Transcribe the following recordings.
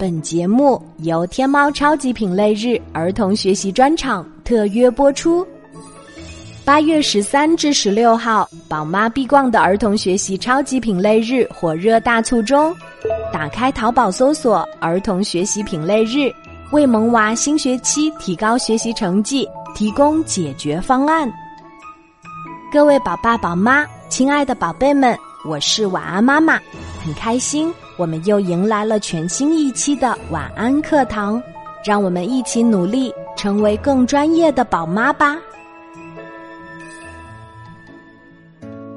本节目由天猫超级品类日儿童学习专场特约播出。八月十三至十六号，宝妈必逛的儿童学习超级品类日火热大促中，打开淘宝搜索“儿童学习品类日”，为萌娃新学期提高学习成绩提供解决方案。各位宝爸宝妈，亲爱的宝贝们，我是晚安妈妈，很开心我们又迎来了全新一期的晚安课堂，让我们一起努力，成为更专业的宝妈吧。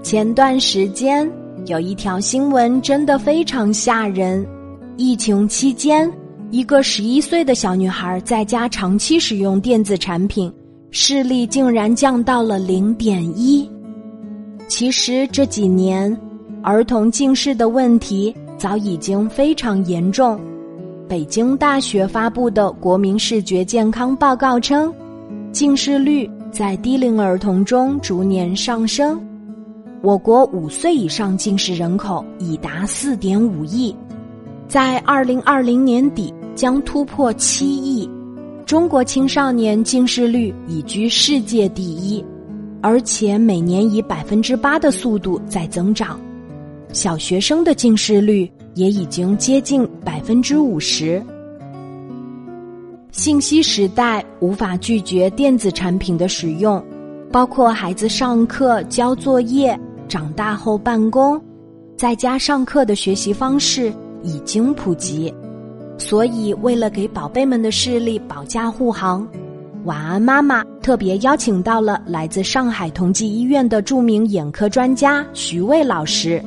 前段时间有一条新闻真的非常吓人，疫情期间，一个十一岁的小女孩在家长期使用电子产品，视力竟然降到了零点一。其实这几年，儿童近视的问题早已经非常严重。北京大学发布的《国民视觉健康报告》称，近视率在低龄儿童中逐年上升。我国五岁以上近视人口已达四点五亿，在二零二零年底将突破七亿。中国青少年近视率已居世界第一，而且每年以百分之八的速度在增长。小学生的近视率也已经接近百分之五十。信息时代无法拒绝电子产品的使用，包括孩子上课、交作业。长大后办公，在家上课的学习方式已经普及，所以为了给宝贝们的视力保驾护航，晚安妈妈特别邀请到了来自上海同济医院的著名眼科专家徐卫老师。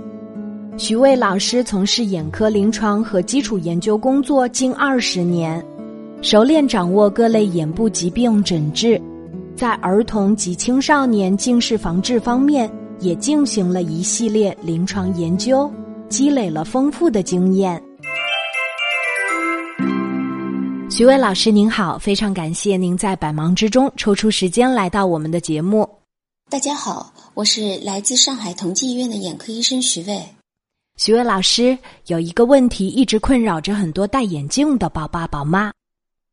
徐卫老师从事眼科临床和基础研究工作近二十年，熟练掌握各类眼部疾病诊治，在儿童及青少年近视防治方面。也进行了一系列临床研究，积累了丰富的经验。徐伟老师您好，非常感谢您在百忙之中抽出时间来到我们的节目。大家好，我是来自上海同济医院的眼科医生徐伟。徐伟老师有一个问题一直困扰着很多戴眼镜的宝爸宝妈：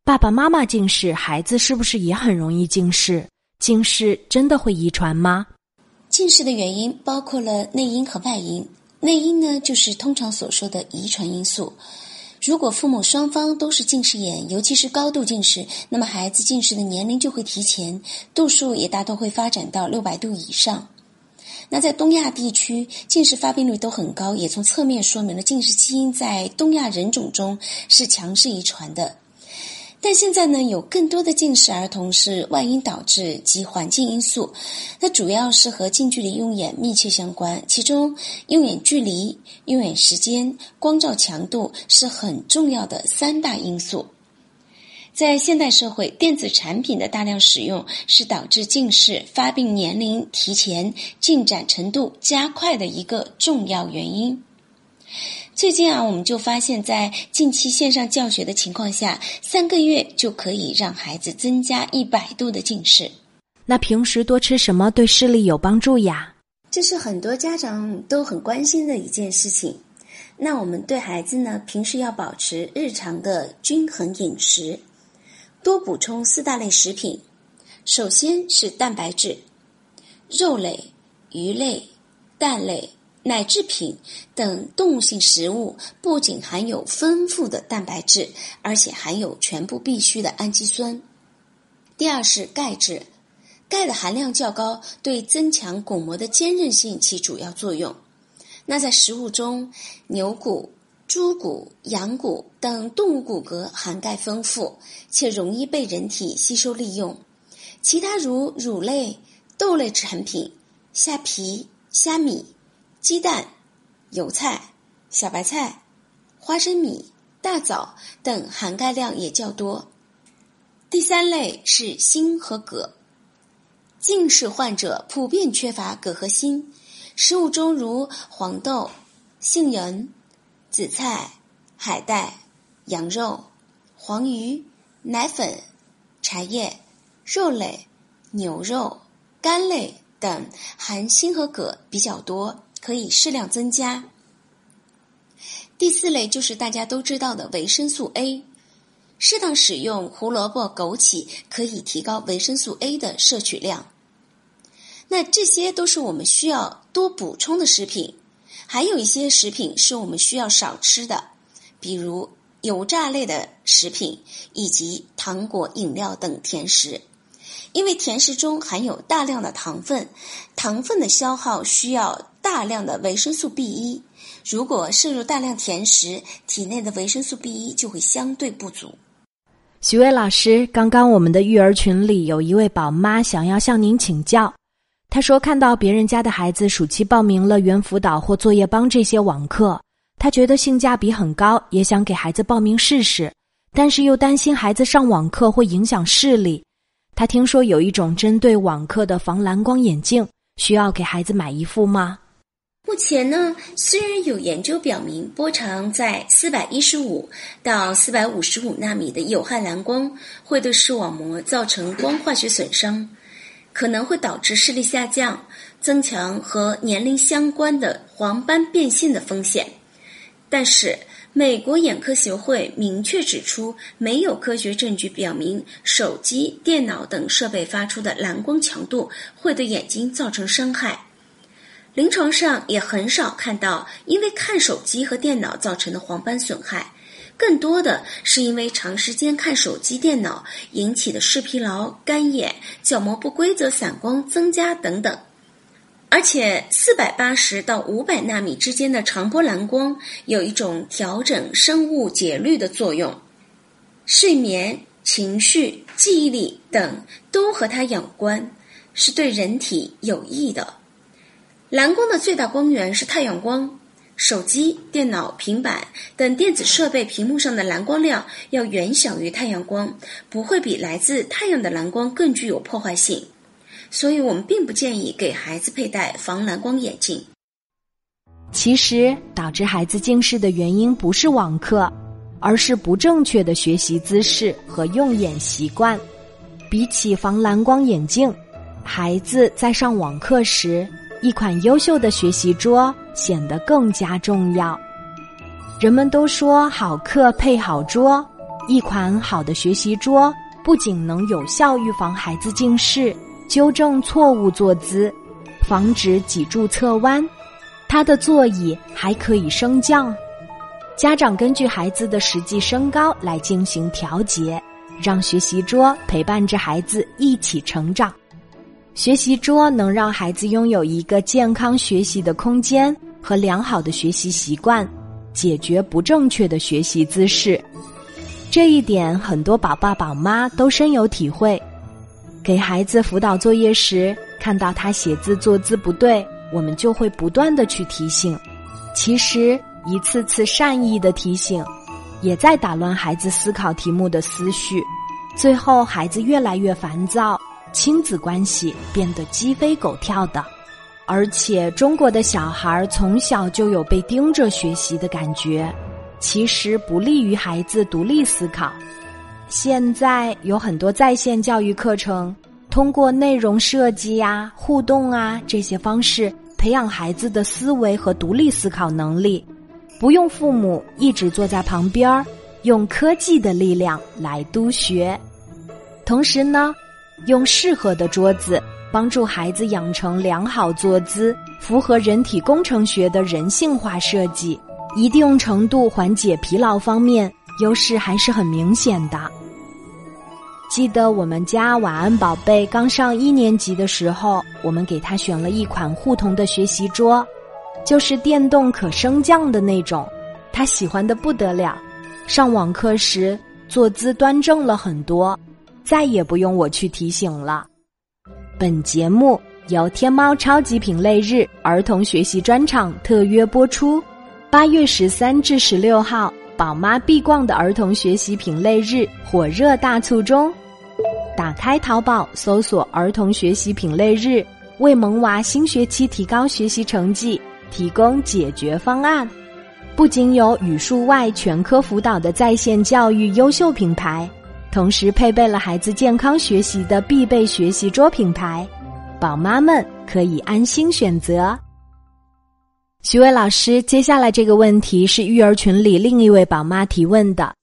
爸爸妈妈近视，孩子是不是也很容易近视？近视真的会遗传吗？近视的原因包括了内因和外因。内因呢，就是通常所说的遗传因素。如果父母双方都是近视眼，尤其是高度近视，那么孩子近视的年龄就会提前，度数也大多会发展到六百度以上。那在东亚地区，近视发病率都很高，也从侧面说明了近视基因在东亚人种中是强势遗传的。但现在呢，有更多的近视儿童是外因导致及环境因素，那主要是和近距离用眼密切相关。其中，用眼距离、用眼时间、光照强度是很重要的三大因素。在现代社会，电子产品的大量使用是导致近视发病年龄提前、进展程度加快的一个重要原因。最近啊，我们就发现，在近期线上教学的情况下，三个月就可以让孩子增加一百度的近视。那平时多吃什么对视力有帮助呀？这是很多家长都很关心的一件事情。那我们对孩子呢，平时要保持日常的均衡饮食，多补充四大类食品。首先是蛋白质，肉类、鱼类、蛋类。奶制品等动物性食物不仅含有丰富的蛋白质，而且含有全部必需的氨基酸。第二是钙质，钙的含量较高，对增强巩膜的坚韧性起主要作用。那在食物中，牛骨、猪骨、羊骨等动物骨骼含钙丰富，且容易被人体吸收利用。其他如乳类、豆类产品、虾皮、虾米。鸡蛋、油菜、小白菜、花生米、大枣等含钙量也较多。第三类是锌和铬，近视患者普遍缺乏铬和锌。食物中如黄豆、杏仁、紫菜、海带、羊肉、黄鱼、奶粉、茶叶、肉类、牛肉、肝类等含锌和铬比较多。可以适量增加。第四类就是大家都知道的维生素 A，适当使用胡萝卜、枸杞可以提高维生素 A 的摄取量。那这些都是我们需要多补充的食品，还有一些食品是我们需要少吃的，比如油炸类的食品以及糖果、饮料等甜食。因为甜食中含有大量的糖分，糖分的消耗需要大量的维生素 B 一。如果摄入大量甜食，体内的维生素 B 一就会相对不足。徐伟老师，刚刚我们的育儿群里有一位宝妈想要向您请教，他说看到别人家的孩子暑期报名了猿辅导或作业帮这些网课，他觉得性价比很高，也想给孩子报名试试，但是又担心孩子上网课会影响视力。他听说有一种针对网课的防蓝光眼镜，需要给孩子买一副吗？目前呢，虽然有研究表明波长在四百一十五到四百五十五纳米的有害蓝光会对视网膜造成光化学损伤，可能会导致视力下降，增强和年龄相关的黄斑变性的风险，但是。美国眼科协会明确指出，没有科学证据表明手机、电脑等设备发出的蓝光强度会对眼睛造成伤害。临床上也很少看到因为看手机和电脑造成的黄斑损害，更多的是因为长时间看手机、电脑引起的视疲劳、干眼、角膜不规则、散光增加等等。而且，四百八十到五百纳米之间的长波蓝光有一种调整生物节律的作用，睡眠、情绪、记忆力等都和它有关，是对人体有益的。蓝光的最大光源是太阳光，手机、电脑、平板等电子设备屏幕上的蓝光量要远小于太阳光，不会比来自太阳的蓝光更具有破坏性。所以我们并不建议给孩子佩戴防蓝光眼镜。其实，导致孩子近视的原因不是网课，而是不正确的学习姿势和用眼习惯。比起防蓝光眼镜，孩子在上网课时，一款优秀的学习桌显得更加重要。人们都说好课配好桌，一款好的学习桌不仅能有效预防孩子近视。纠正错误坐姿，防止脊柱侧弯。它的座椅还可以升降。家长根据孩子的实际身高来进行调节，让学习桌陪伴着孩子一起成长。学习桌能让孩子拥有一个健康学习的空间和良好的学习习惯，解决不正确的学习姿势。这一点很多宝爸宝妈都深有体会。给孩子辅导作业时，看到他写字坐姿不对，我们就会不断的去提醒。其实一次次善意的提醒，也在打乱孩子思考题目的思绪，最后孩子越来越烦躁，亲子关系变得鸡飞狗跳的。而且中国的小孩从小就有被盯着学习的感觉，其实不利于孩子独立思考。现在有很多在线教育课程，通过内容设计呀、互动啊这些方式，培养孩子的思维和独立思考能力，不用父母一直坐在旁边儿，用科技的力量来督学。同时呢，用适合的桌子帮助孩子养成良好坐姿，符合人体工程学的人性化设计，一定程度缓解疲劳方面优势还是很明显的。记得我们家晚安宝贝刚上一年级的时候，我们给他选了一款互动的学习桌，就是电动可升降的那种，他喜欢的不得了。上网课时坐姿端正了很多，再也不用我去提醒了。本节目由天猫超级品类日儿童学习专场特约播出，八月十三至十六号，宝妈必逛的儿童学习品类日火热大促中。打开淘宝，搜索“儿童学习品类日”，为萌娃新学期提高学习成绩提供解决方案。不仅有语数外全科辅导的在线教育优秀品牌，同时配备了孩子健康学习的必备学习桌品牌，宝妈们可以安心选择。徐伟老师，接下来这个问题是育儿群里另一位宝妈提问的：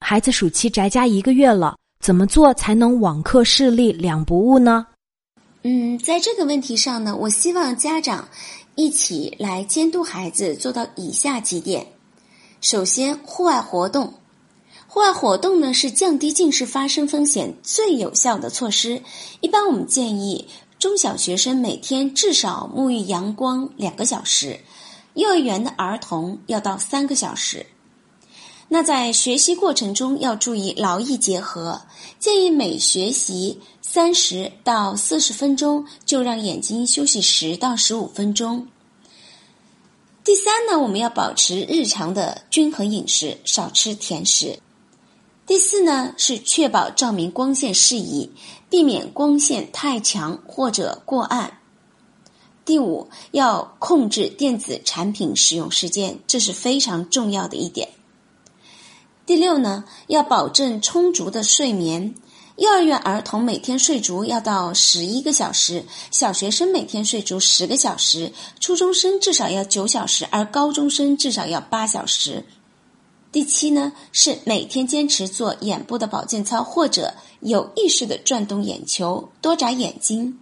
孩子暑期宅家一个月了，怎么做才能网课视力两不误呢？嗯，在这个问题上呢，我希望家长一起来监督孩子，做到以下几点。首先，户外活动，户外活动呢是降低近视发生风险最有效的措施。一般我们建议中小学生每天至少沐浴阳光两个小时。幼儿园的儿童要到三个小时。那在学习过程中要注意劳逸结合，建议每学习三十到四十分钟就让眼睛休息十到十五分钟。第三呢，我们要保持日常的均衡饮食，少吃甜食。第四呢，是确保照明光线适宜，避免光线太强或者过暗。第五，要控制电子产品使用时间，这是非常重要的一点。第六呢，要保证充足的睡眠。幼儿园儿童每天睡足要到十一个小时，小学生每天睡足十个小时，初中生至少要九小时，而高中生至少要八小时。第七呢，是每天坚持做眼部的保健操，或者有意识的转动眼球，多眨眼睛。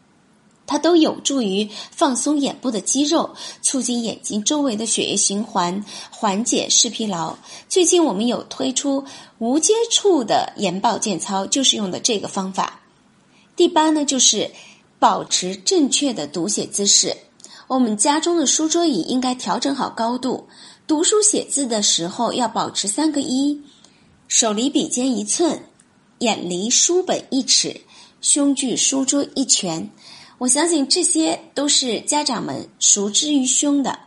它都有助于放松眼部的肌肉，促进眼睛周围的血液循环，缓解视疲劳。最近我们有推出无接触的眼保健操，就是用的这个方法。第八呢，就是保持正确的读写姿势。我们家中的书桌椅应该调整好高度，读书写字的时候要保持三个一：手离笔尖一寸，眼离书本一尺，胸距书桌一拳。我相信这些都是家长们熟知于胸的。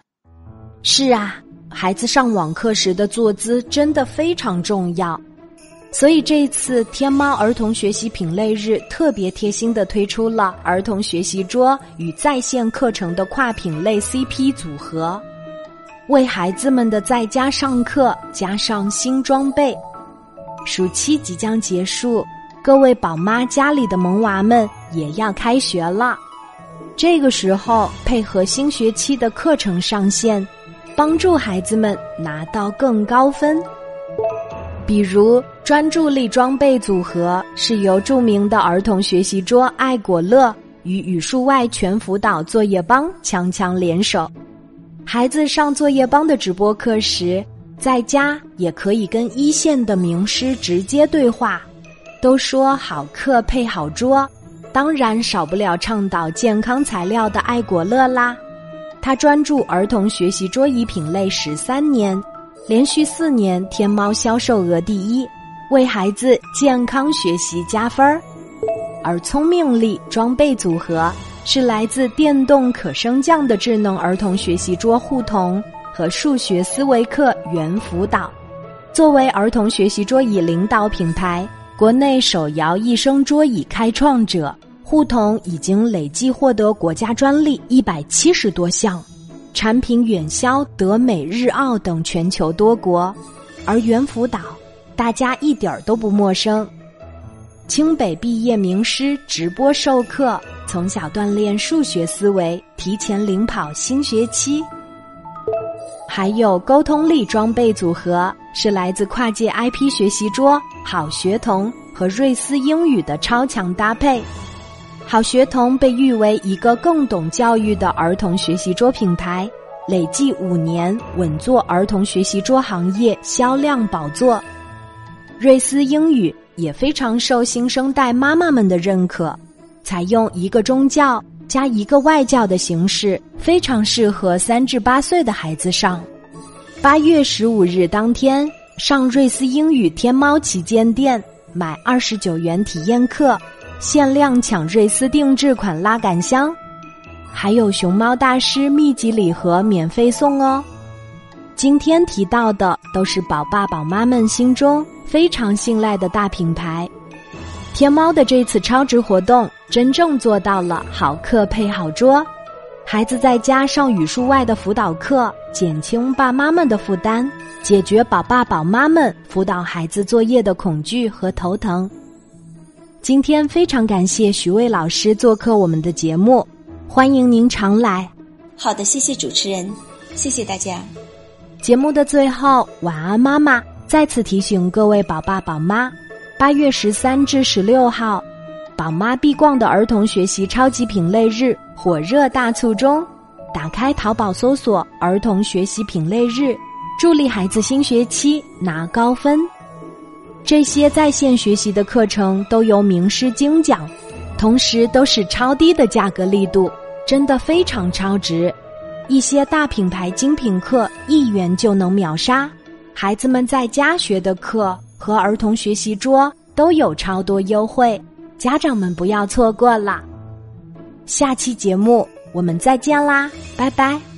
是啊，孩子上网课时的坐姿真的非常重要，所以这一次天猫儿童学习品类日特别贴心的推出了儿童学习桌与在线课程的跨品类 CP 组合，为孩子们的在家上课加上新装备。暑期即将结束。各位宝妈家里的萌娃们也要开学了，这个时候配合新学期的课程上线，帮助孩子们拿到更高分。比如专注力装备组合是由著名的儿童学习桌爱果乐与语数外全辅导作业帮强强联手，孩子上作业帮的直播课时，在家也可以跟一线的名师直接对话。都说好课配好桌，当然少不了倡导健康材料的爱果乐啦。他专注儿童学习桌椅品类十三年，连续四年天猫销售额第一，为孩子健康学习加分儿。而聪明力装备组合是来自电动可升降的智能儿童学习桌护童和数学思维课猿辅导，作为儿童学习桌椅领导品牌。国内手摇一生桌椅开创者，互童已经累计获得国家专利一百七十多项，产品远销德美日澳等全球多国。而猿辅导，大家一点儿都不陌生，清北毕业名师直播授课，从小锻炼数学思维，提前领跑新学期。还有沟通力装备组合，是来自跨界 IP 学习桌。好学童和瑞思英语的超强搭配，好学童被誉为一个更懂教育的儿童学习桌品牌，累计五年稳坐儿童学习桌行业销量宝座。瑞思英语也非常受新生代妈妈们的认可，采用一个中教加一个外教的形式，非常适合三至八岁的孩子上。八月十五日当天。上瑞思英语天猫旗舰店买二十九元体验课，限量抢瑞思定制款拉杆箱，还有熊猫大师秘籍礼盒免费送哦。今天提到的都是宝爸宝妈们心中非常信赖的大品牌。天猫的这次超值活动，真正做到了好课配好桌，孩子在家上语数外的辅导课，减轻爸妈们的负担。解决宝爸宝妈们辅导孩子作业的恐惧和头疼。今天非常感谢徐卫老师做客我们的节目，欢迎您常来。好的，谢谢主持人。谢谢大家。节目的最后，晚安妈妈再次提醒各位宝爸宝妈：八月十三至十六号，宝妈必逛的儿童学习超级品类日火热大促中，打开淘宝搜索“儿童学习品类日”，助力孩子新学期拿高分。这些在线学习的课程都由名师精讲，同时都是超低的价格力度，真的非常超值。一些大品牌精品课一元就能秒杀，孩子们在家学的课和儿童学习桌都有超多优惠，家长们不要错过了。下期节目我们再见啦，拜拜。